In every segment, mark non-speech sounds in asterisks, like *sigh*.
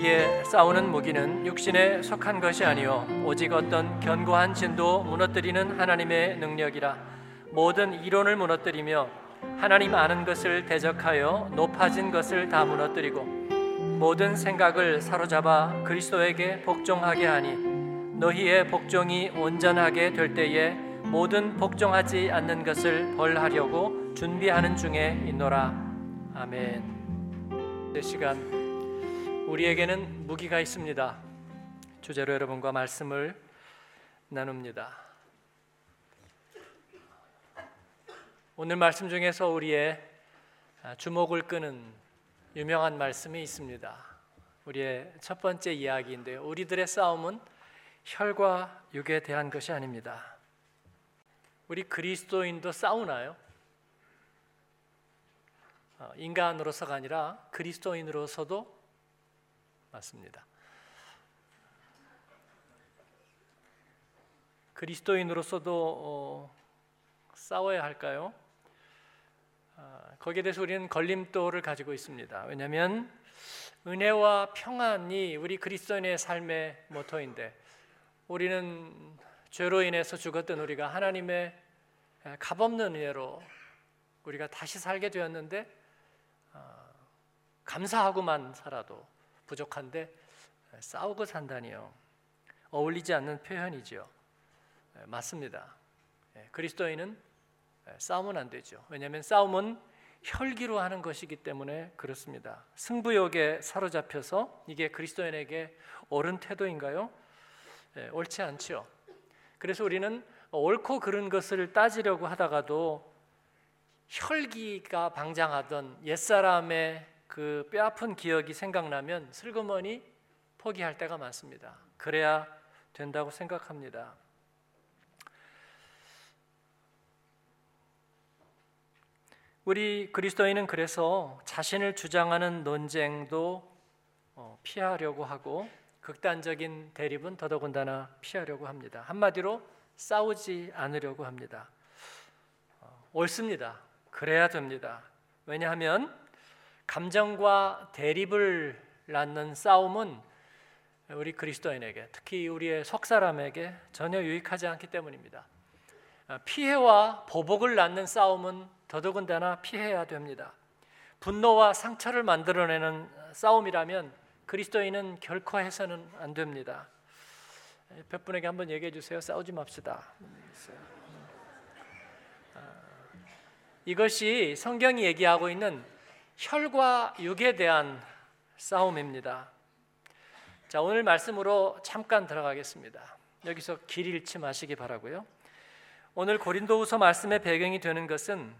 우리의 싸우는 무기는 육신에 속한 것이 아니요 오직 어떤 견고한 진도 무너뜨리는 하나님의 능력이라 모든 이론을 무너뜨리며 하나님 아는 것을 대적하여 높아진 것을 다 무너뜨리고 모든 생각을 사로잡아 그리스도에게 복종하게 하니 너희의 복종이 온전하게 될 때에 모든 복종하지 않는 것을 벌하려고 준비하는 중에 있노라 아멘. 이 시간 우리에게는 무기가 있습니다. 주제로 여러분과 말씀을 나눕니다. 오늘 말씀 중에서 우리의 주목을 끄는 유명한 말씀이 있습니다. 우리의 첫 번째 이야기인데요. 우리들의 싸움은 혈과 육에 대한 것이 아닙니다. 우리 그리스도인도 싸우나요? 어, 인간으로서가 아니라 그리스도인으로서도 맞습니다. 그리스도인으로서도 어, 싸워야 할까요? 아, 거기에 대해서 우리는 걸림돌을 가지고 있습니다. 왜냐하면 은혜와 평안이 우리 그리스도인의 삶의 모토인데 우리는 죄로 인해서 죽었던 우리가 하나님의 값없는 은혜로 우리가 다시 살게 되었는데 아, 감사하고만 살아도 부족한데 싸우고 산다니요 어울리지 않는 표현이죠. 맞습니다. 그리스도인은 싸움은 안 되죠. 왜냐하면 싸움은 혈기로 하는 것이기 때문에 그렇습니다. 승부욕에 사로잡혀서 이게 그리스도인에게 옳은 태도인가요? 네, 옳지 않죠. 그래서 우리는 옳고 그른 것을 따지려고 하다가도 혈기가 방장하던 옛사람의 그 뼈아픈 기억이 생각나면 슬그머니 포기할 때가 많습니다. 그래야 된다고 생각합니다. 우리 그리스도인은 그래서 자신을 주장하는 논쟁도 어, 피하려고 하고 극단적인 대립은 더더군다나 피하려고 합니다. 한마디로 싸우지 않으려고 합니다. 어, 옳습니다. 그래야 됩니다. 왜냐하면 감정과 대립을 낳는 싸움은 우리 그리스도인에게 특히 우리의 속사람에게 전혀 유익하지 않기 때문입니다. 어, 피해와 보복을 낳는 싸움은 더더군다나 피해야 됩니다. 분노와 상처를 만들어내는 싸움이라면 그리스도인은 결코 해서는 안 됩니다. 몇 분에게 한번 얘기해 주세요. 싸우지 맙시다. 아, 이것이 성경이 얘기하고 있는 혈과 육에 대한 싸움입니다. 자, 오늘 말씀으로 잠깐 들어가겠습니다. 여기서 길 잃지 마시기 바라고요. 오늘 고린도후서 말씀의 배경이 되는 것은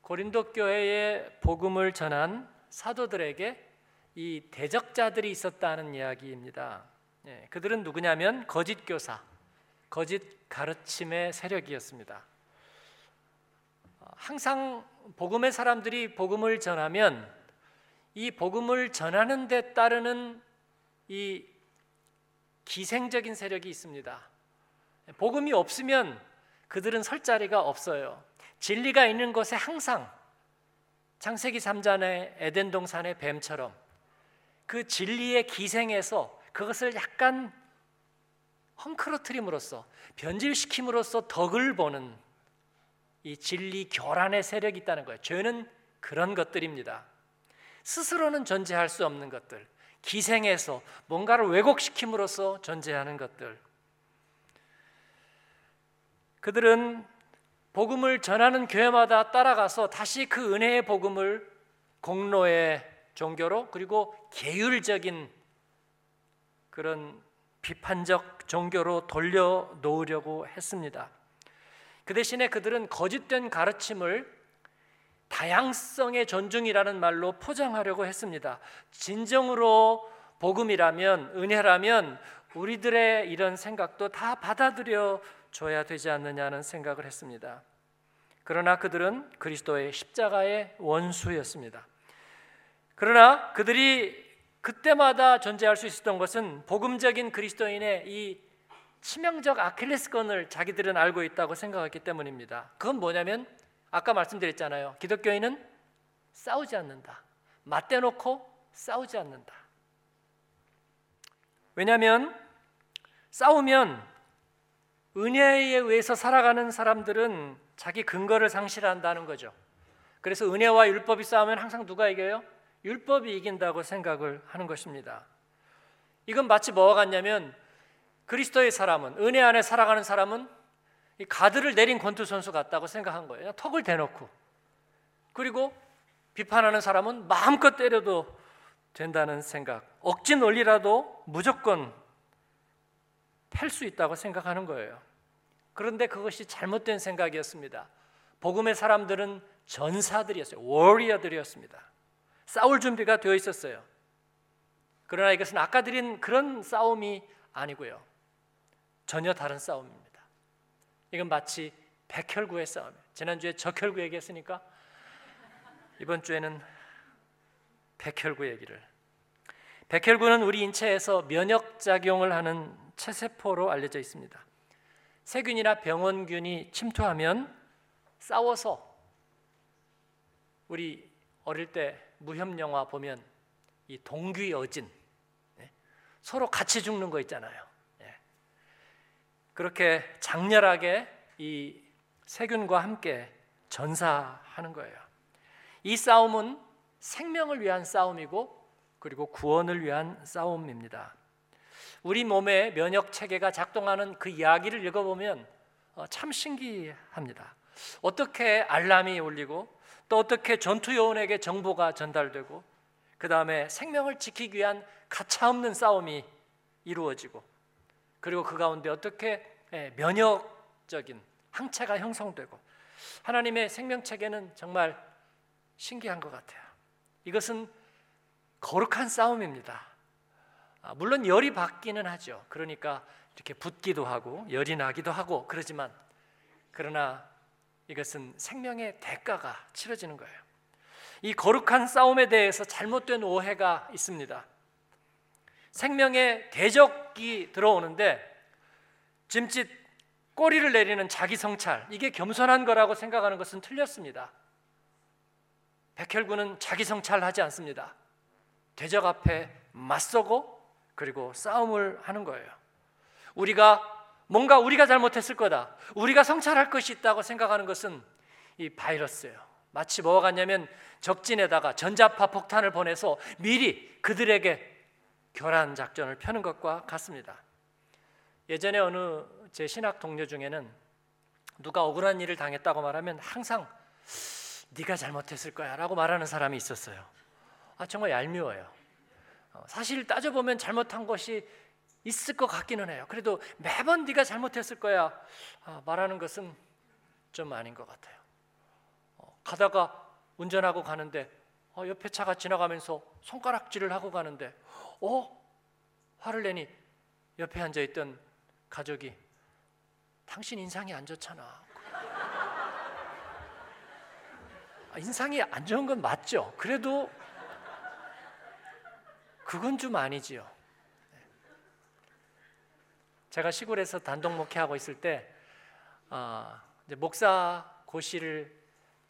고린도 교회에 복음을 전한 사도들에게 이 대적자들이 있었다는 이야기입니다. 예, 그들은 누구냐면 거짓 교사, 거짓 가르침의 세력이었습니다. 항상 복음의 사람들이 복음을 전하면 이 복음을 전하는 데 따르는 이 기생적인 세력이 있습니다. 복음이 없으면 그들은 설 자리가 없어요. 진리가 있는 곳에 항상 창세기 3장의 에덴 동산의 뱀처럼 그 진리의 기생에서 그것을 약간 헝클어트림으로써 변질시킴으로써 덕을 보는 이 진리 교란의 세력이 있다는 거예요. 죄는 그런 것들입니다. 스스로는 존재할 수 없는 것들, 기생해서 뭔가를 왜곡시킴으로써 존재하는 것들. 그들은 복음을 전하는 교회마다 따라가서 다시 그 은혜의 복음을 공로의 종교로 그리고 계율적인 그런 비판적 종교로 돌려 놓으려고 했습니다. 그 대신에 그들은 거짓된 가르침을 다양성의 존중이라는 말로 포장하려고 했습니다. 진정으로 복음이라면 은혜라면 우리들의 이런 생각도 다 받아들여 줘야 되지 않느냐는 생각을 했습니다. 그러나 그들은 그리스도의 십자가의 원수였습니다. 그러나 그들이 그때마다 존재할 수 있었던 것은 복음적인 그리스도인의 이 치명적 아킬레스건을 자기들은 알고 있다고 생각했기 때문입니다. 그건 뭐냐면 아까 말씀드렸잖아요. 기독교인은 싸우지 않는다. 맞대놓고 싸우지 않는다. 왜냐하면 싸우면 은혜에 의해서 살아가는 사람들은 자기 근거를 상실한다는 거죠. 그래서 은혜와 율법이 싸우면 항상 누가 이겨요? 율법이 이긴다고 생각을 하는 것입니다. 이건 마치 뭐와 같냐면 그리스도의 사람은 은혜 안에 살아가는 사람은 이 가드를 내린 권투 선수 같다고 생각한 거예요. 턱을 대놓고 그리고 비판하는 사람은 마음껏 때려도 된다는 생각, 억지 논리라도 무조건 팰 수 있다고 생각하는 거예요. 그런데 그것이 잘못된 생각이었습니다. 복음의 사람들은 전사들이었어요. 워리어들이었습니다. 싸울 준비가 되어 있었어요. 그러나 이것은 아까 드린 그런 싸움이 아니고요. 전혀 다른 싸움입니다. 이건 마치 백혈구의 싸움. 지난주에 적혈구 얘기했으니까 이번 주에는 백혈구 얘기를. 백혈구는 우리 인체에서 면역 작용을 하는 체세포로 알려져 있습니다. 세균이나 병원균이 침투하면 싸워서 우리 어릴 때 무협 영화 보면 이 동귀어진 네? 서로 같이 죽는 거 있잖아요. 네. 그렇게 장렬하게 이 세균과 함께 전사하는 거예요. 이 싸움은 생명을 위한 싸움이고 그리고 구원을 위한 싸움입니다. 우리 몸의 면역 체계가 작동하는 그 이야기를 읽어보면 어, 참 신기합니다. 어떻게 알람이 울리고 또 어떻게 전투 요원에게 정보가 전달되고 그 다음에 생명을 지키기 위한 가차없는 싸움이 이루어지고 그리고 그 가운데 어떻게 예, 면역적인 항체가 형성되고 하나님의 생명 체계는 정말 신기한 것 같아요. 이것은 거룩한 싸움입니다. 아, 물론 열이 받기는 하죠. 그러니까 이렇게 붓기도 하고 열이 나기도 하고 그러지만 그러나 이것은 생명의 대가가 치러지는 거예요. 이 거룩한 싸움에 대해서 잘못된 오해가 있습니다. 생명의 대적이 들어오는데 짐짓 꼬리를 내리는 자기 성찰 이게 겸손한 거라고 생각하는 것은 틀렸습니다. 백혈구는 자기 성찰하지 않습니다. 대적 앞에 맞서고 그리고 싸움을 하는 거예요. 우리가 뭔가 우리가 잘못했을 거다. 우리가 성찰할 것이 있다고 생각하는 것은 이 바이러스예요. 마치 뭐가 같냐면 적진에다가 전자파 폭탄을 보내서 미리 그들에게 교란 작전을 펴는 것과 같습니다. 예전에 어느 제 신학 동료 중에는 누가 억울한 일을 당했다고 말하면 항상 네가 잘못했을 거야라고 말하는 사람이 있었어요. 아 정말 얄미워요. 어, 사실 따져보면 잘못한 것이 있을 것 같기는 해요. 그래도 매번 네가 잘못했을 거야 아, 말하는 것은 좀 아닌 것 같아요. 어, 가다가 운전하고 가는데 어, 옆에 차가 지나가면서 손가락질을 하고 가는데 어 화를 내니 옆에 앉아 있던 가족이 당신 인상이 안 좋잖아. 아, 인상이 안 좋은 건 맞죠. 그래도 그건 좀 아니지요. 제가 시골에서 단독 목회하고 있을 때 어, 목사 고시를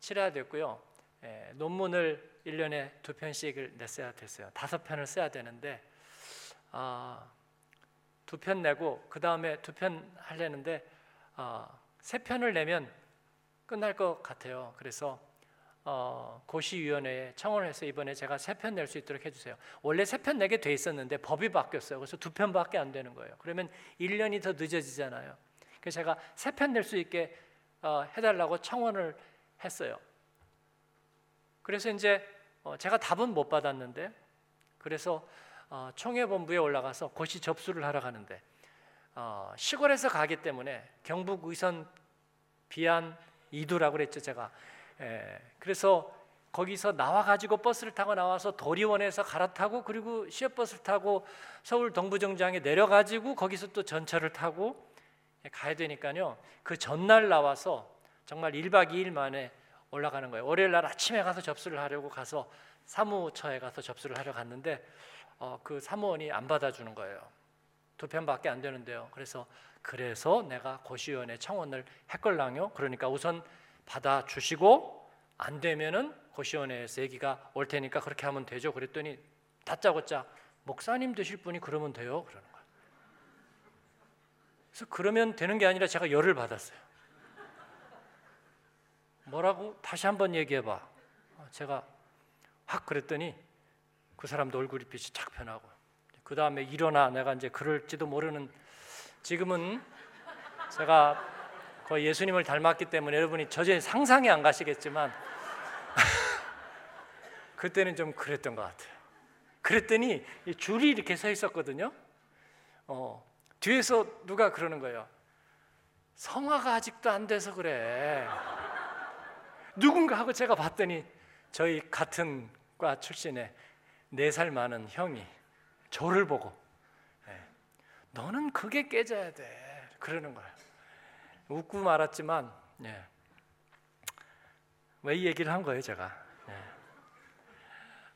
치러야 됐고요. 예, 논문을 1년에 두 편씩을 냈어야 됐어요. 다섯 편을 써야 되는데 어, 두편 내고 그 다음에 두 편 하려는데 어, 세 편을 내면 끝날 것 같아요. 그래서 어, 고시위원회에 청원을 해서 이번에 제가 세 편 낼 수 있도록 해주세요. 원래 세 편 내게 돼 있었는데 법이 바뀌었어요. 그래서 두 편밖에 안 되는 거예요. 그러면 1년이 더 늦어지잖아요. 그래서 제가 세 편 낼 수 있게 어, 해달라고 청원을 했어요. 그래서 이제 어, 제가 답은 못 받았는데 그래서 어, 총회본부에 올라가서 고시 접수를 하러 가는데 어, 시골에서 가기 때문에 경북 의선 비안 이두라고 그랬죠 제가 예, 그래서 거기서 나와 가지고 버스를 타고 나와서 도리원에서 갈아타고 그리고 시외버스를 타고 서울 동부정장에 내려 가지고 거기서 또 전철을 타고 가야 되니까요. 그 전날 나와서 정말 1박 2일 만에 올라가는 거예요. 월요일 날 아침에 가서 접수를 하려고 가서 사무처에 가서 접수를 하려 갔는데 어, 그 사무원이 안 받아주는 거예요. 두 편밖에 안 되는데요. 그래서 그래서 내가 고시원에 청원을 했걸랑요. 그러니까 우선 받아 주시고 안 되면은 고시원에서 얘기가 올 테니까 그렇게 하면 되죠. 그랬더니 다짜고짜 목사님 되실 분이 그러면 돼요. 그러는 거예요. 그래서 그러면 되는 게 아니라 제가 열을 받았어요. 뭐라고 다시 한번 얘기해 봐. 제가 확 그랬더니 그 사람도 얼굴이 빛이 착 변하고 그 다음에 일어나 내가 이제 그럴지도 모르는 지금은 제가 거의 예수님을 닮았기 때문에 여러분이 저제 상상이 안 가시겠지만 *laughs* 그때는 좀 그랬던 것 같아요. 그랬더니 줄이 이렇게 서 있었거든요. 어, 뒤에서 누가 그러는 거예요. 성화가 아직도 안 돼서 그래. 누군가 하고 제가 봤더니 저희 같은 과 출신의 네 살 많은 형이 저를 보고 네, 너는 그게 깨져야 돼 그러는 거예요. 웃고 말았지만 네. 왜이 얘기를 한 거예요 제가? 네.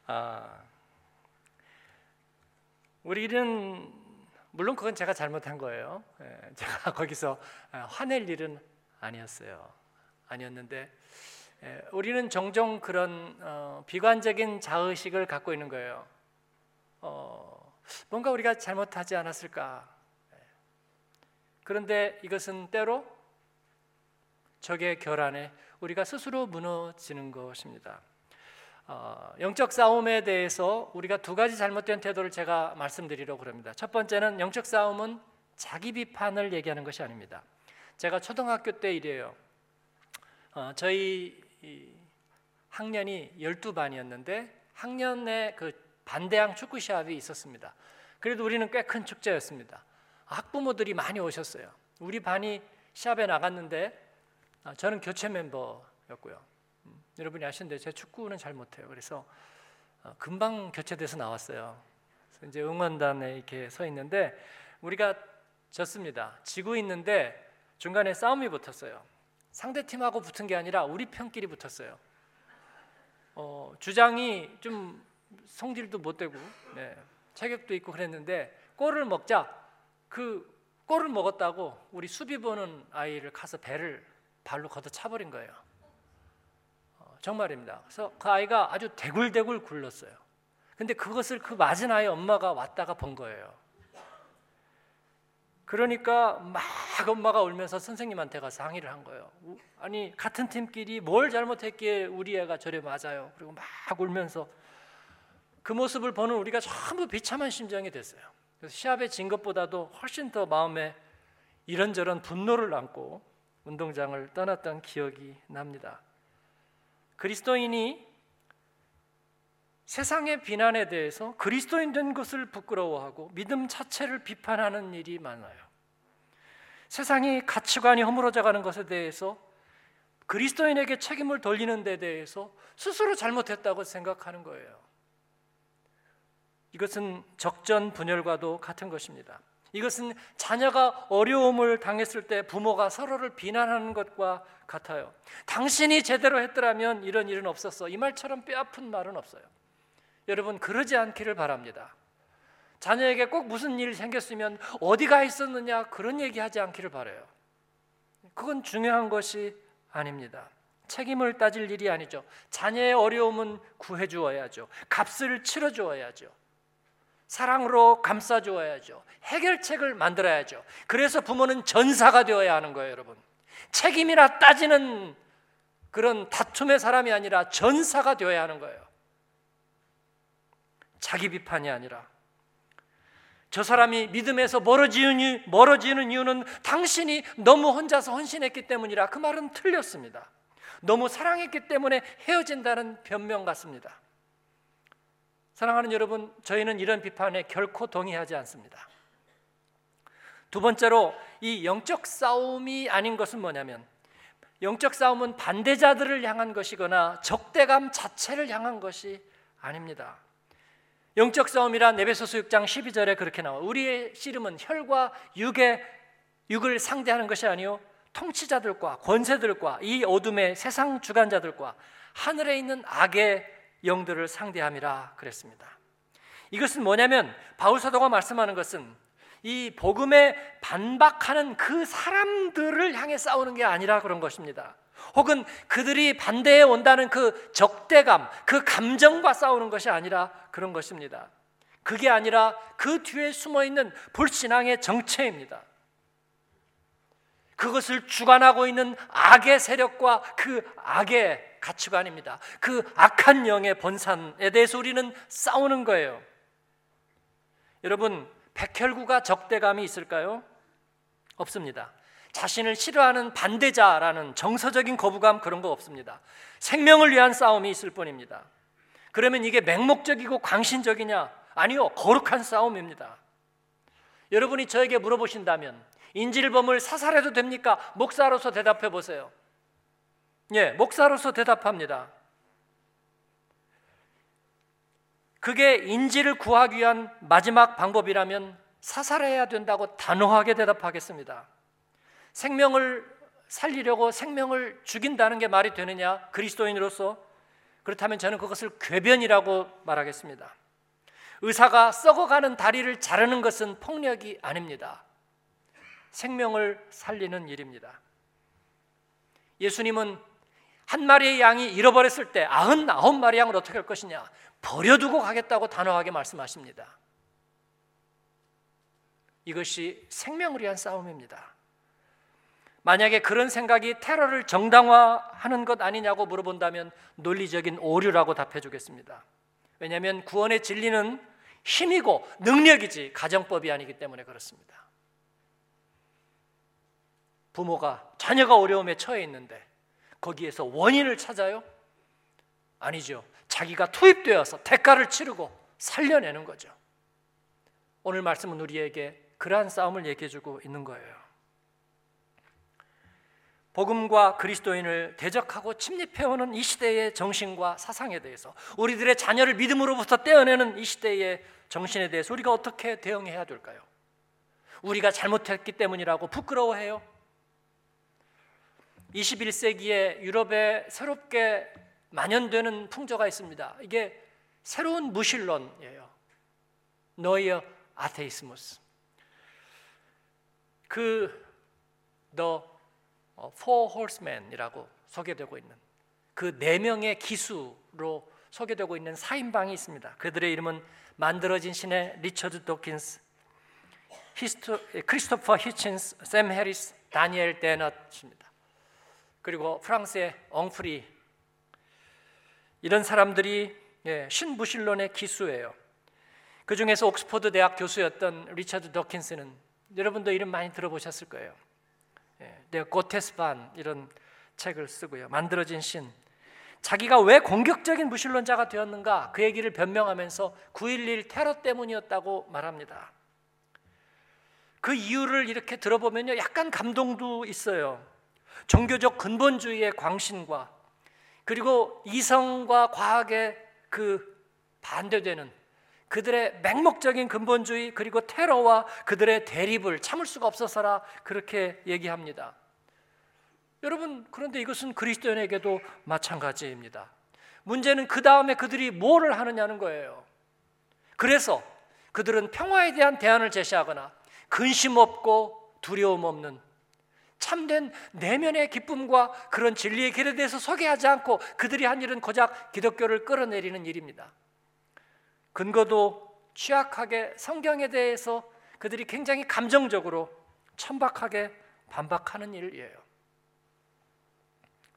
아, 우리는 물론 그건 제가 잘못한 거예요. 네, 제가 *laughs* 거기서 아, 화낼 일은 아니었어요. 아니었는데 우리는 종종 그런 어, 비관적인 자의식을 갖고 있는 거예요. 어, 뭔가 우리가 잘못하지 않았을까? 그런데 이것은 때로 적의 결안에 우리가 스스로 무너지는 것입니다. 어, 영적 싸움에 대해서 우리가 두 가지 잘못된 태도를 제가 말씀드리려고 합니다. 첫 번째는 영적 싸움은 자기 비판을 얘기하는 것이 아닙니다. 제가 초등학교 때 이래요. 어, 저희 학년이 12반이었는데 학년에 그 반대항 축구 시합이 있었습니다. 그래도 우리는 꽤 큰 축제였습니다. 학부모들이 많이 오셨어요. 우리 반이 시합에 나갔는데 아, 저는 교체 멤버였고요. 음, 여러분이 아시는데 제 축구는 잘 못해요. 그래서 어, 금방 교체돼서 나왔어요. 그래서 이제 응원단에 이렇게 서 있는데 우리가 졌습니다. 지고 있는데 중간에 싸움이 붙었어요. 상대 팀하고 붙은 게 아니라 우리 편끼리 붙었어요. 어, 주장이 좀 성질도 못 되고 네, 체격도 있고 그랬는데 골을 먹자 그 골을 먹었다고 우리 수비 보는 아이를 가서 배를 발로 걷어 차버린 거예요. 어, 정말입니다. 그래서 그 아이가 아주 대굴대굴 굴렀어요. 근데 그것을 그 맞은 아이 엄마가 왔다가 본 거예요. 그러니까 막 엄마가 울면서 선생님한테 가서 항의를 한 거예요. 아니 같은 팀끼리 뭘 잘못했기에 우리 애가 저래 맞아요. 그리고 막 울면서 그 모습을 보는 우리가 전부 비참한 심정이 됐어요. 그래서 시합에 진 것보다도 훨씬 더 마음에 이런저런 분노를 안고 운동장을 떠났던 기억이 납니다. 그리스도인이 세상의 비난에 대해서 그리스도인 된 것을 부끄러워하고 믿음 자체를 비판하는 일이 많아요. 세상이 가치관이 허물어져 가는 것에 대해서 그리스도인에게 책임을 돌리는 데 대해서 스스로 잘못했다고 생각하는 거예요. 이것은 적전 분열과도 같은 것입니다. 이것은 자녀가 어려움을 당했을 때 부모가 서로를 비난하는 것과 같아요. 당신이 제대로 했더라면 이런 일은 없었어. 이 말처럼 뼈아픈 말은 없어요. 여러분 그러지 않기를 바랍니다. 자녀에게 꼭 무슨 일 생겼으면 어디가 있었느냐 그런 얘기하지 않기를 바래요. 그건 중요한 것이 아닙니다. 책임을 따질 일이 아니죠. 자녀의 어려움은 구해 주어야죠. 값을 치러 주어야죠. 사랑으로 감싸 주어야죠. 해결책을 만들어야죠. 그래서 부모는 전사가 되어야 하는 거예요, 여러분. 책임이나 따지는 그런 다툼의 사람이 아니라 전사가 되어야 하는 거예요. 자기 비판이 아니라 저 사람이 믿음에서 멀어지는, 멀어지는 이유는 당신이 너무 혼자서 헌신했기 때문이라 그 말은 틀렸습니다. 너무 사랑했기 때문에 헤어진다는 변명 같습니다. 사랑하는 여러분, 저희는 이런 비판에 결코 동의하지 않습니다. 두 번째로 이 영적 싸움이 아닌 것은 뭐냐면 영적 싸움은 반대자들을 향한 것이거나 적대감 자체를 향한 것이 아닙니다. 영적 싸움이란 에베소서 6장 12절에 그렇게 나와. 우리의 씨름은 혈과 육의 육을 상대하는 것이 아니요 통치자들과 권세들과 이 어둠의 세상 주관자들과 하늘에 있는 악의 영들을 상대함이라 그랬습니다. 이것은 뭐냐면 바울 사도가 말씀하는 것은 이 복음에 반박하는 그 사람들을 향해 싸우는 게 아니라 그런 것입니다. 혹은 그들이 반대해 온다는 그 적대감, 그 감정과 싸우는 것이 아니라 그런 것입니다. 그게 아니라 그 뒤에 숨어 있는 불신앙의 정체입니다. 그것을 주관하고 있는 악의 세력과 그 악의 가치관입니다. 그 악한 영의 본산에 대해서 우리는 싸우는 거예요. 여러분, 백혈구가 적대감이 있을까요? 없습니다. 자신을 싫어하는 반대자라는 정서적인 거부감 그런 거 없습니다. 생명을 위한 싸움이 있을 뿐입니다. 그러면 이게 맹목적이고 광신적이냐? 아니요, 거룩한 싸움입니다. 여러분이 저에게 물어보신다면 인질범을 사살해도 됩니까? 목사로서 대답해 보세요. 예, 목사로서 대답합니다. 그게 인지를 구하기 위한 마지막 방법이라면 사살해야 된다고 단호하게 대답하겠습니다. 생명을 살리려고 생명을 죽인다는 게 말이 되느냐? 그리스도인으로서 그렇다면 저는 그것을 궤변이라고 말하겠습니다. 의사가 썩어가는 다리를 자르는 것은 폭력이 아닙니다. 생명을 살리는 일입니다. 예수님은 한 마리의 양이 잃어버렸을 때 아흔아홉 마리 양을 어떻게 할 것이냐? 버려두고 가겠다고 단호하게 말씀하십니다. 이것이 생명을 위한 싸움입니다. 만약에 그런 생각이 테러를 정당화하는 것 아니냐고 물어본다면 논리적인 오류라고 답해 주겠습니다. 왜냐하면 구원의 진리는 힘이고 능력이지 가정법이 아니기 때문에 그렇습니다. 부모가 자녀가 어려움에 처해 있는데 거기에서 원인을 찾아요? 아니죠. 자기가 투입되어서 대가를 치르고 살려내는 거죠. 오늘 말씀은 우리에게 그러한 싸움을 얘기해 주고 있는 거예요. 복음과 그리스도인을 대적하고 침입해오는 이 시대의 정신과 사상에 대해서 우리들의 자녀를 믿음으로부터 떼어내는 이 시대의 정신에 대해서 우리가 어떻게 대응해야 될까요? 우리가 잘못했기 때문이라고 부끄러워해요? 21세기에 유럽에 새롭게 만연되는 풍조가 있습니다. 이게 새로운 무신론이에요. Neuer Atheismus. 그 The Four Horsemen이라고 소개되고 있는 그 네 명의 기수로 소개되고 있는 사인방이 있습니다. 그들의 이름은 만들어진 신의 리처드 도킨스, 히스토, 크리스토퍼 히친스, 샘 해리스, 다니엘 데넛입니다. 그리고 프랑스의 엉프리 이런 사람들이 예, 신부신론의 기수예요. 그 중에서 옥스퍼드 대학 교수였던 리처드 더킨스는 여러분도 이름 많이 들어보셨을 거예요. 네, 고테스반 이런 책을 쓰고요. 만들어진 신. 자기가 왜 공격적인 무신론자가 되었는가 그 얘기를 변명하면서 9.11 테러 때문이었다고 말합니다. 그 이유를 이렇게 들어보면요. 약간 감동도 있어요. 종교적 근본주의의 광신과 그리고 이성과 과학의 그 반대되는 그들의 맹목적인 근본주의 그리고 테러와 그들의 대립을 참을 수가 없어서라 그렇게 얘기합니다. 여러분 그런데 이것은 그리스도인에게도 마찬가지입니다. 문제는 그 다음에 그들이 뭐를 하느냐는 거예요. 그래서 그들은 평화에 대한 대안을 제시하거나 근심 없고 두려움 없는 참된 내면의 기쁨과 그런 진리의 길에 대해서 소개하지 않고 그들이 한 일은 고작 기독교를 끌어내리는 일입니다. 근거도 취약하게 성경에 대해서 그들이 굉장히 감정적으로 천박하게 반박하는 일이에요.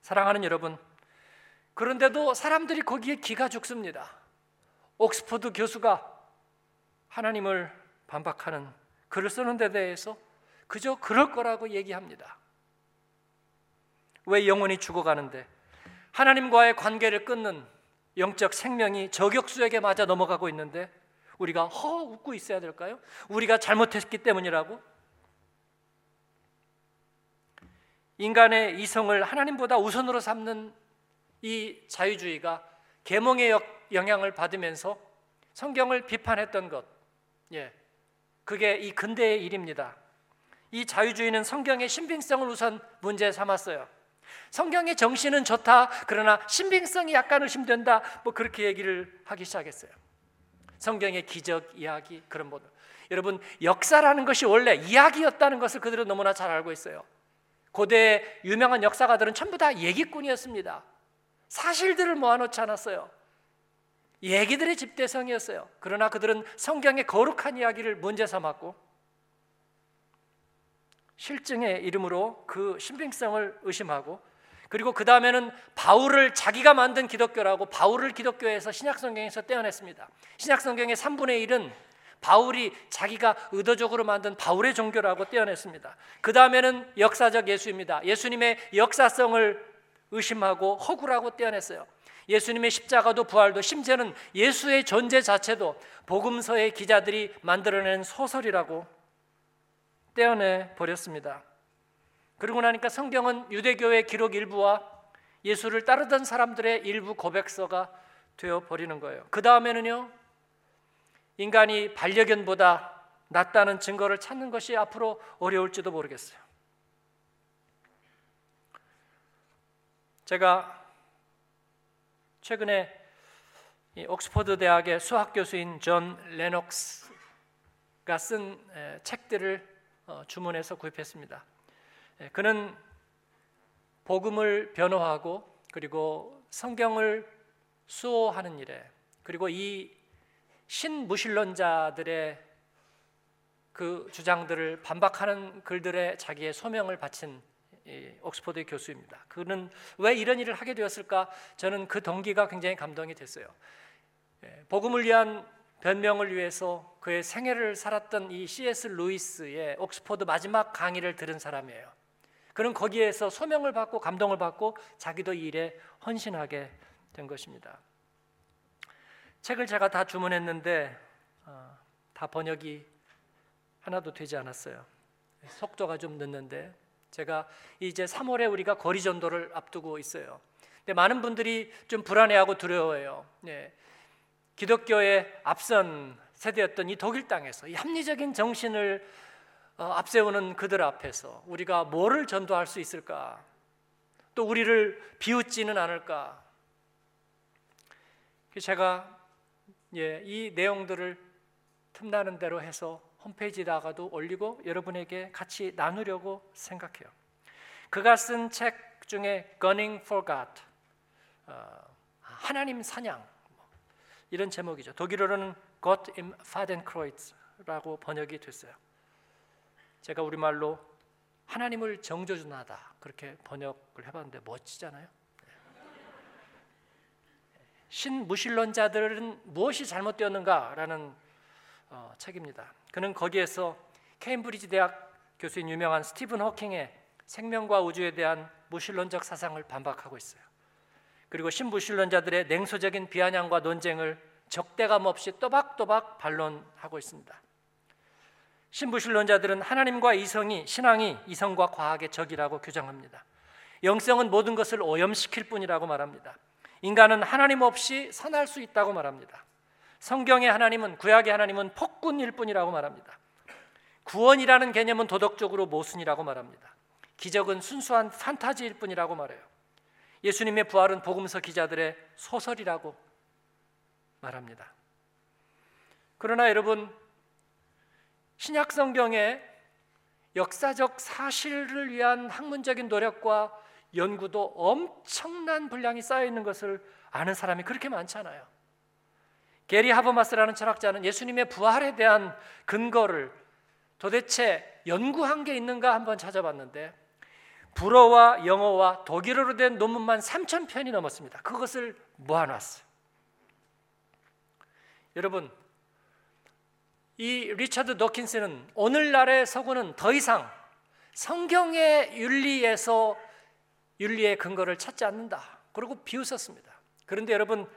사랑하는 여러분, 그런데도 사람들이 거기에 기가 죽습니다. 옥스퍼드 교수가 하나님을 반박하는 글을 쓰는 데 대해서 그저 그럴 거라고 얘기합니다. 왜 영혼이 죽어가는데 하나님과의 관계를 끊는 영적 생명이 저격수에게 맞아 넘어가고 있는데 우리가 허 웃고 있어야 될까요? 우리가 잘못했기 때문이라고? 인간의 이성을 하나님보다 우선으로 삼는 이 자유주의가 계몽의 영향을 받으면서 성경을 비판했던 것, 예, 그게 이 근대의 일입니다. 이 자유주의는 성경의 신빙성을 우선 문제 삼았어요. 성경의 정신은 좋다. 그러나 신빙성이 약간 의심된다. 뭐 그렇게 얘기를 하기 시작했어요. 성경의 기적 이야기 그런 뭐 여러분 역사라는 것이 원래 이야기였다는 것을 그들은 너무나 잘 알고 있어요. 고대 유명한 역사가들은 전부 다 얘기꾼이었습니다. 사실들을 모아놓지 않았어요. 얘기들의 집대성이었어요. 그러나 그들은 성경의 거룩한 이야기를 문제 삼았고 실증의 이름으로 그 신빙성을 의심하고 그리고 그 다음에는 바울을 자기가 만든 기독교라고 바울을 기독교에서 신약 성경에서 떼어냈습니다. 신약 성경의 3분의 1은 바울이 자기가 의도적으로 만든 바울의 종교라고 떼어냈습니다. 그 다음에는 역사적 예수입니다. 예수님의 역사성을 의심하고 허구라고 떼어냈어요. 예수님의 십자가도 부활도 심지어는 예수의 존재 자체도 복음서의 기자들이 만들어낸 소설이라고 떼어내 버렸습니다. 그러고 나니까 성경은 유대교의 기록 일부와 예수를 따르던 사람들의 일부 고백서가 되어 버리는 거예요. 그 다음에는요, 인간이 반려견보다 낫다는 증거를 찾는 것이 앞으로 어려울지도 모르겠어요. 제가 최근에 옥스퍼드 대학의 수학 교수인 존 레녹스가 쓴 책들을 어, 주문해서 구입했습니다. 그는 복음을 변호하고 그리고 성경을 수호하는 일에 그리고 이 신무신론자들의 그 주장들을 반박하는 글들에 자기의 소명을 바친 옥스퍼드 교수입니다. 그는 왜 이런 일을 하게 되었을까? 저는 그 동기가 굉장히 감동이 됐어요. 예, 복음을 위한 변명을 위해서 그의 생애를 살았던 이 C.S. 루이스의 옥스퍼드 마지막 강의를 들은 사람이에요. 그는 거기에서 소명을 받고 감동을 받고 자기도 이 일에 헌신하게 된 것입니다. 책을 제가 다 주문했는데 어, 다 번역이 하나도 되지 않았어요. 속도가 좀 늦는데 제가 이제 3월에 우리가 거리 전도를 앞두고 있어요. 근데 많은 분들이 좀 불안해하고 두려워해요. 네. 기독교의 앞선 세대였던 이 독일 땅에서 이 합리적인 정신을 어, 앞세우는 그들 앞에서 우리가 뭐를 전도할 수 있을까? 또 우리를 비웃지는 않을까? 제가 예, 이 내용들을 틈나는 대로 해서 홈페이지에다가도 올리고 여러분에게 같이 나누려고 생각해요. 그가 쓴 책 중에 Gunning for God, 어, 하나님 사냥 이런 제목이죠. 독일어로는 Gott im Fadenkreuz라고 번역이 됐어요. 제가 우리말로 하나님을 정조준하다 그렇게 번역을 해봤는데 멋지잖아요. 신무신론자들은 무엇이 잘못되었는가라는 어, 책입니다. 그는 거기에서 케임브리지 대학 교수인 유명한 스티븐 호킹의 생명과 우주에 대한 무신론적 사상을 반박하고 있어요. 그리고 신무신론자들의 냉소적인 비아냥과 논쟁을 적대감 없이 또박또박 반론하고 있습니다. 신부신론자들은 하나님과 이성이 신앙이 이성과 과학의 적이라고 규정합니다. 영성은 모든 것을 오염시킬 뿐이라고 말합니다. 인간은 하나님 없이 선할 수 있다고 말합니다. 성경의 하나님은 구약의 하나님은 폭군일 뿐이라고 말합니다. 구원이라는 개념은 도덕적으로 모순이라고 말합니다. 기적은 순수한 판타지일 뿐이라고 말해요. 예수님의 부활은 복음서 기자들의 소설이라고 말합니다. 그러나 여러분 신약 성경에 역사적 사실을 위한 학문적인 노력과 연구도 엄청난 분량이 쌓여 있는 것을 아는 사람이 그렇게 많잖아요. 게리 하버마스라는 철학자는 예수님의 부활에 대한 근거를 도대체 연구한 게 있는가 한번 찾아봤는데 불어와 영어와 독일어로 된 논문만 3천 편이 넘었습니다. 그것을 모아놨어요. 여러분 이 리처드 도킨스는 오늘날의 서구는 더 이상 성경의 윤리에서 윤리의 근거를 찾지 않는다. 그리고 비웃었습니다. 그런데 여러분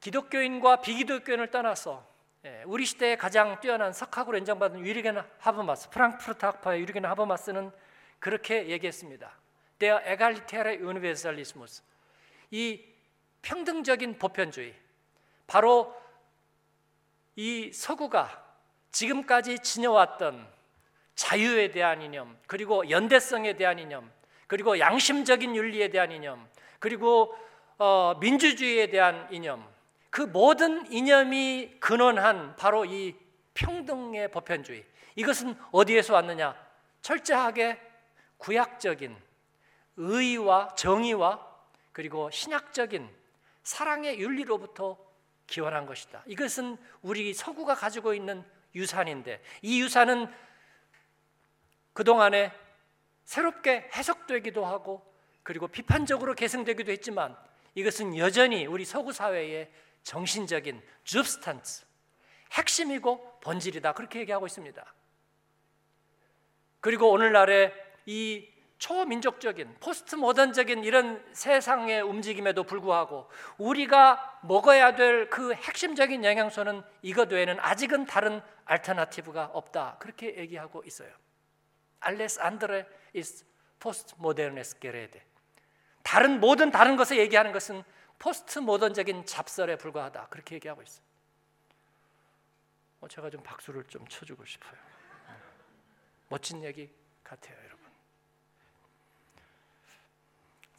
기독교인과 비기독교인을 떠나서 예, 우리 시대에 가장 뛰어난 석학으로 인정받은 유리겐 하버마스, 프랑크푸르트 학파의 유리겐 하버마스는 그렇게 얘기했습니다. Der egalitäre Universalismus. 이 평등적인 보편주의. 바로 이 서구가 지금까지 지녀왔던 자유에 대한 이념, 그리고 연대성에 대한 이념, 그리고 양심적인 윤리에 대한 이념, 그리고 어, 민주주의에 대한 이념, 그 모든 이념이 근원한 바로 이 평등의 보편주의. 이것은 어디에서 왔느냐? 철저하게 구약적인 의와 정의와 그리고 신약적인 사랑의 윤리로부터 기원한 것이다. 이것은 우리 서구가 가지고 있는 유산인데 이 유산은 그동안에 새롭게 해석되기도 하고 그리고 비판적으로 계승되기도 했지만 이것은 여전히 우리 서구 사회의 정신적인 줍스탄스 핵심이고 본질이다 그렇게 얘기하고 있습니다. 그리고 오늘날의 이 초민족적인 포스트 모던적인 이런 세상의 움직임에도 불구하고 우리가 먹어야 될 그 핵심적인 영양소는 이것 외에는 아직은 다른 Alternative가 없다. 그렇게 얘기하고 있어요. Alles andere ist postmodernes Gerede. 다른 모든 다른 것을 얘기하는 것은 포스트 모던적인 잡설에 불과하다. 그렇게 얘기하고 있어요. 어, 제가 좀 박수를 좀 쳐주고 싶어요. 멋진 얘기 같아요, 여러분.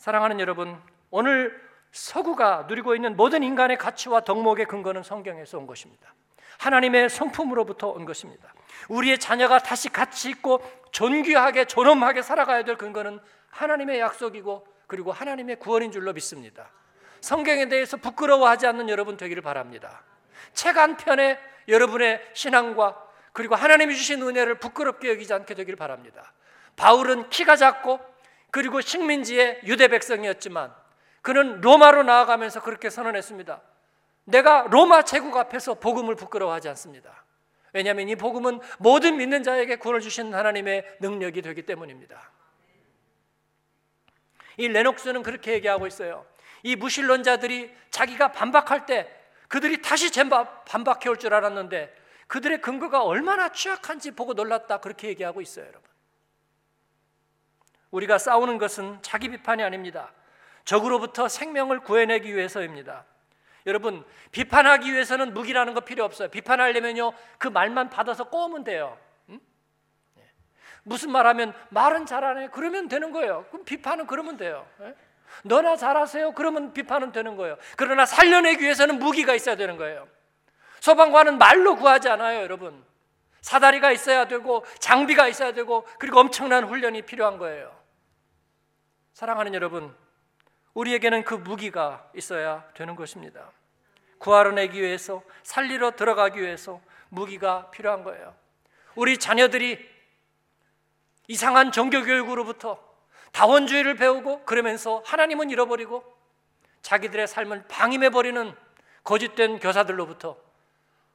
사랑하는 여러분, 오늘 서구가 누리고 있는 모든 인간의 가치와 덕목의 근거는 성경에서 온 것입니다. 하나님의 성품으로부터 온 것입니다. 우리의 자녀가 다시 가치 있고 존귀하게 존엄하게 살아가야 될 근거는 하나님의 약속이고 그리고 하나님의 구원인 줄로 믿습니다. 성경에 대해서 부끄러워하지 않는 여러분 되기를 바랍니다. 책 한 편에 여러분의 신앙과 그리고 하나님이 주신 은혜를 부끄럽게 여기지 않게 되기를 바랍니다. 바울은 키가 작고 그리고 식민지의 유대 백성이었지만 그는 로마로 나아가면서 그렇게 선언했습니다. 내가 로마 제국 앞에서 복음을 부끄러워하지 않습니다. 왜냐하면 이 복음은 모든 믿는 자에게 구원을 주신 하나님의 능력이 되기 때문입니다. 이 레녹스는 그렇게 얘기하고 있어요. 이 무신론자들이 자기가 반박할 때 그들이 다시 반박해 올 줄 알았는데 그들의 근거가 얼마나 취약한지 보고 놀랐다 그렇게 얘기하고 있어요, 여러분. 우리가 싸우는 것은 자기 비판이 아닙니다. 적으로부터 생명을 구해내기 위해서입니다. 여러분, 비판하기 위해서는 무기라는 거 필요 없어요. 비판하려면요, 그 말만 받아서 꼬으면 돼요. 응? 네. 무슨 말 하면 말은 잘하네. 그러면 되는 거예요. 그럼 비판은 그러면 돼요. 네? 너나 잘하세요. 그러면 비판은 되는 거예요. 그러나 살려내기 위해서는 무기가 있어야 되는 거예요. 소방관은 말로 구하지 않아요, 여러분. 사다리가 있어야 되고 장비가 있어야 되고 그리고 엄청난 훈련이 필요한 거예요. 사랑하는 여러분, 우리에게는 그 무기가 있어야 되는 것입니다. 구하러 내기 위해서, 살리러 들어가기 위해서 무기가 필요한 거예요. 우리 자녀들이 이상한 종교 교육으로부터 다원주의를 배우고 그러면서 하나님은 잃어버리고 자기들의 삶을 방임해 버리는 거짓된 교사들로부터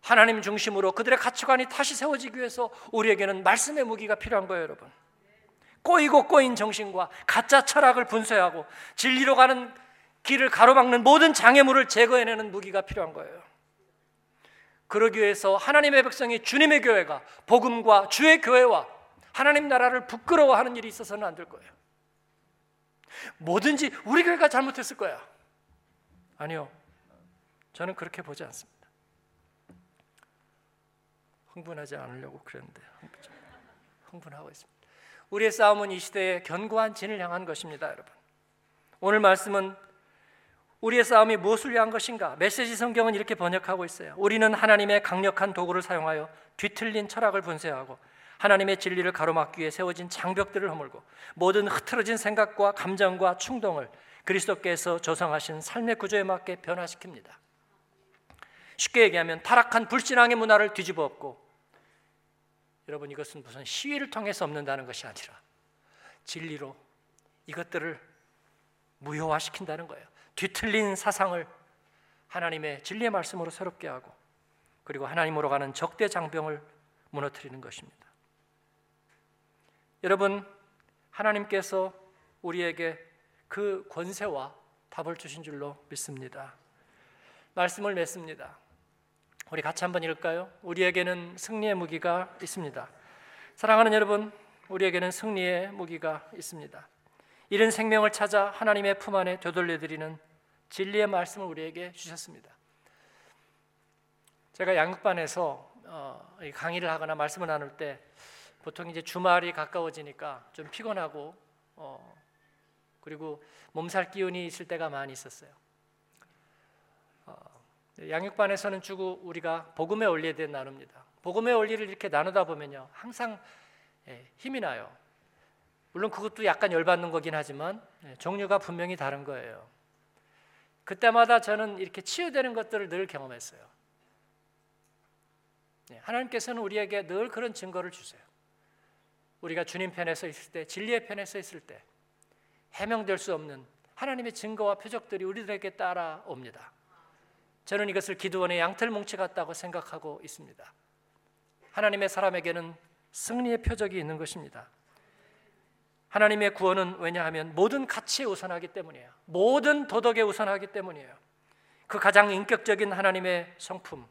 하나님 중심으로 그들의 가치관이 다시 세워지기 위해서 우리에게는 말씀의 무기가 필요한 거예요, 여러분. 꼬이고 꼬인 정신과 가짜 철학을 분쇄하고 진리로 가는 길을 가로막는 모든 장애물을 제거해내는 무기가 필요한 거예요. 그러기 위해서 하나님의 백성이 주님의 교회가 복음과 주의 교회와 하나님 나라를 부끄러워하는 일이 있어서는 안 될 거예요. 뭐든지 우리 교회가 잘못했을 거야. 아니요. 저는 그렇게 보지 않습니다. 흥분하지 않으려고 그랬는데 흥분하고 있습니다. 우리의 싸움은 이 시대의 견고한 진을 향한 것입니다, 여러분. 오늘 말씀은 우리의 싸움이 무엇을 위한 것인가? 메시지 성경은 이렇게 번역하고 있어요. 우리는 하나님의 강력한 도구를 사용하여 뒤틀린 철학을 분쇄하고 하나님의 진리를 가로막기 위해 세워진 장벽들을 허물고 모든 흐트러진 생각과 감정과 충동을 그리스도께서 조성하신 삶의 구조에 맞게 변화시킵니다. 쉽게 얘기하면 타락한 불신앙의 문화를 뒤집어 엎고 여러분 이것은 무슨 시위를 통해서 없는다는 것이 아니라 진리로 이것들을 무효화시킨다는 거예요. 뒤틀린 사상을 하나님의 진리의 말씀으로 새롭게 하고 그리고 하나님으로 가는 적대 장병을 무너뜨리는 것입니다. 여러분 하나님께서 우리에게 그 권세와 답을 주신 줄로 믿습니다. 말씀을 맺습니다. 우리 같이 한번 읽을까요? 우리에게는 승리의 무기가 있습니다. 사랑하는 여러분, 우리에게는 승리의 무기가 있습니다. 이른 생명을 찾아 하나님의 품 안에 되돌려 드리는 진리의 말씀을 우리에게 주셨습니다. 제가 양육반에서 어, 강의를 하거나 말씀을 나눌 때 보통 이제 주말이 가까워지니까 좀 피곤하고 어, 그리고 몸살 기운이 있을 때가 많이 있었어요. 양육반에서는 주고 우리가 복음의 원리에 대해 나눕니다. 복음의 원리를 이렇게 나누다 보면요, 항상 예, 힘이 나요. 물론 그것도 약간 열받는 거긴 하지만 예, 종류가 분명히 다른 거예요. 그때마다 저는 이렇게 치유되는 것들을 늘 경험했어요. 예, 하나님께서는 우리에게 늘 그런 증거를 주세요. 우리가 주님 편에 서 있을 때, 진리의 편에 서 있을 때 해명될 수 없는 하나님의 증거와 표적들이 우리들에게 따라옵니다. 저는 이것을 기도원의 양털뭉치 같다고 생각하고 있습니다. 하나님의 사람에게는 승리의 표적이 있는 것입니다. 하나님의 구원은 왜냐하면 모든 가치에 우선하기 때문이에요. 모든 도덕에 우선하기 때문이에요. 그 가장 인격적인 하나님의 성품,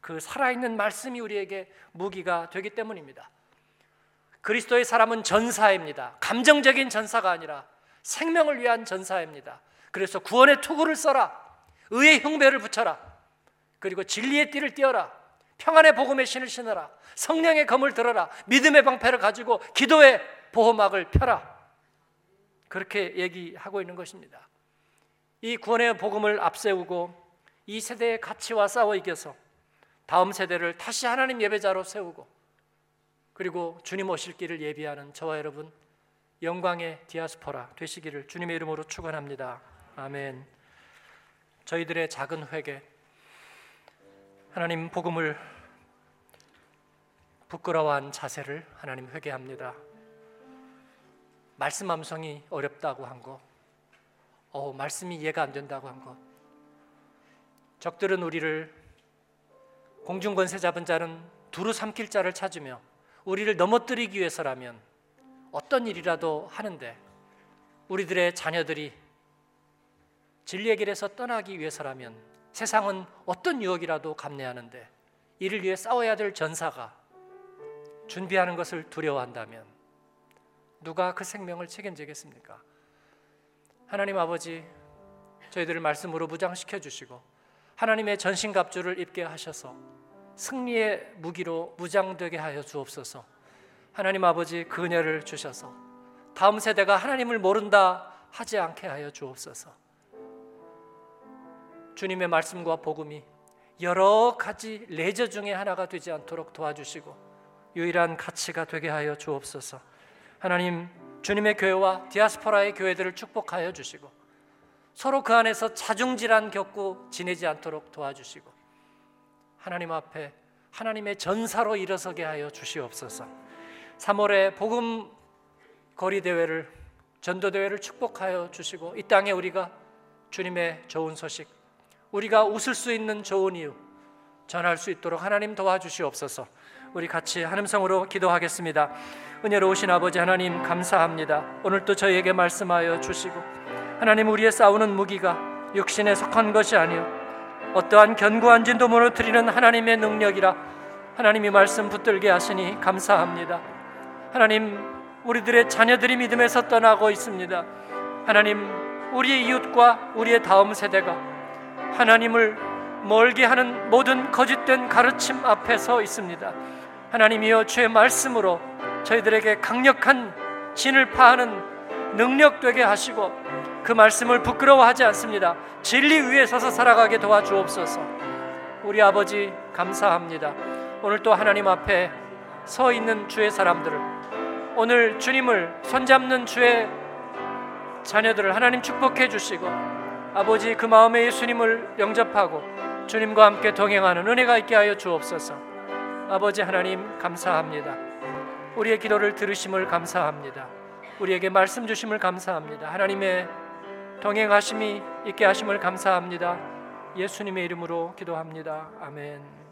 그 살아있는 말씀이 우리에게 무기가 되기 때문입니다. 그리스도의 사람은 전사입니다. 감정적인 전사가 아니라 생명을 위한 전사입니다. 그래서 구원의 투구를 써라. 의의 흉배를 붙여라. 그리고 진리의 띠를 띄어라. 평안의 복음의 신을 신어라. 성령의 검을 들어라. 믿음의 방패를 가지고 기도의 보호막을 펴라. 그렇게 얘기하고 있는 것입니다. 이 구원의 복음을 앞세우고 이 세대의 가치와 싸워 이겨서 다음 세대를 다시 하나님 예배자로 세우고 그리고 주님 오실 길을 예비하는 저와 여러분 영광의 디아스포라 되시기를 주님의 이름으로 축원합니다. 아멘. 저희들의 작은 회개 하나님 복음을 부끄러워한 자세를 하나님 회개합니다. 말씀 암송이 어렵다고 한 거, 어, 말씀이 이해가 안 된다고 한 거. 적들은 우리를 공중권세 잡은 자는 두루 삼킬 자를 찾으며 우리를 넘어뜨리기 위해서라면 어떤 일이라도 하는데 우리들의 자녀들이 진리의 길에서 떠나기 위해서라면 세상은 어떤 유혹이라도 감내하는데 이를 위해 싸워야 될 전사가 준비하는 것을 두려워한다면 누가 그 생명을 책임지겠습니까? 하나님 아버지 저희들을 말씀으로 무장시켜 주시고 하나님의 전신갑주를 입게 하셔서 승리의 무기로 무장되게 하여 주옵소서. 하나님 아버지 그 은혜를 주셔서 다음 세대가 하나님을 모른다 하지 않게 하여 주옵소서. 주님의 말씀과 복음이 여러 가지 레저 중에 하나가 되지 않도록 도와주시고 유일한 가치가 되게 하여 주옵소서. 하나님 주님의 교회와 디아스포라의 교회들을 축복하여 주시고 서로 그 안에서 자중질환 겪고 지내지 않도록 도와주시고 하나님 앞에 하나님의 전사로 일어서게 하여 주시옵소서. 3월에 복음 거리 대회를 전도 대회를 축복하여 주시고 이 땅에 우리가 주님의 좋은 소식 우리가 웃을 수 있는 좋은 이유 전할 수 있도록 하나님 도와주시옵소서. 우리 같이 하늘성으로 기도하겠습니다. 은혜로우신 아버지 하나님 감사합니다. 오늘도 저희에게 말씀하여 주시고 하나님 우리의 싸우는 무기가 육신에 속한 것이 아니요 어떠한 견고한 진도 무너뜨리는 하나님의 능력이라 하나님이 말씀 붙들게 하시니 감사합니다. 하나님 우리들의 자녀들이 믿음에서 떠나고 있습니다. 하나님 우리의 이웃과 우리의 다음 세대가 하나님을 멀게 하는 모든 거짓된 가르침 앞에 서 있습니다. 하나님이여 주의 말씀으로 저희들에게 강력한 진을 파하는 능력 되게 하시고 그 말씀을 부끄러워하지 않습니다. 진리 위에 서서 살아가게 도와주옵소서. 우리 아버지 감사합니다. 오늘 또 하나님 앞에 서 있는 주의 사람들을 오늘 주님을 손잡는 주의 자녀들을 하나님 축복해 주시고 아버지 그 마음에 예수님을 영접하고 주님과 함께 동행하는 은혜가 있게 하여 주옵소서. 아버지 하나님 감사합니다. 우리의 기도를 들으심을 감사합니다. 우리에게 말씀 주심을 감사합니다. 하나님의 동행하심이 있게 하심을 감사합니다. 예수님의 이름으로 기도합니다. 아멘.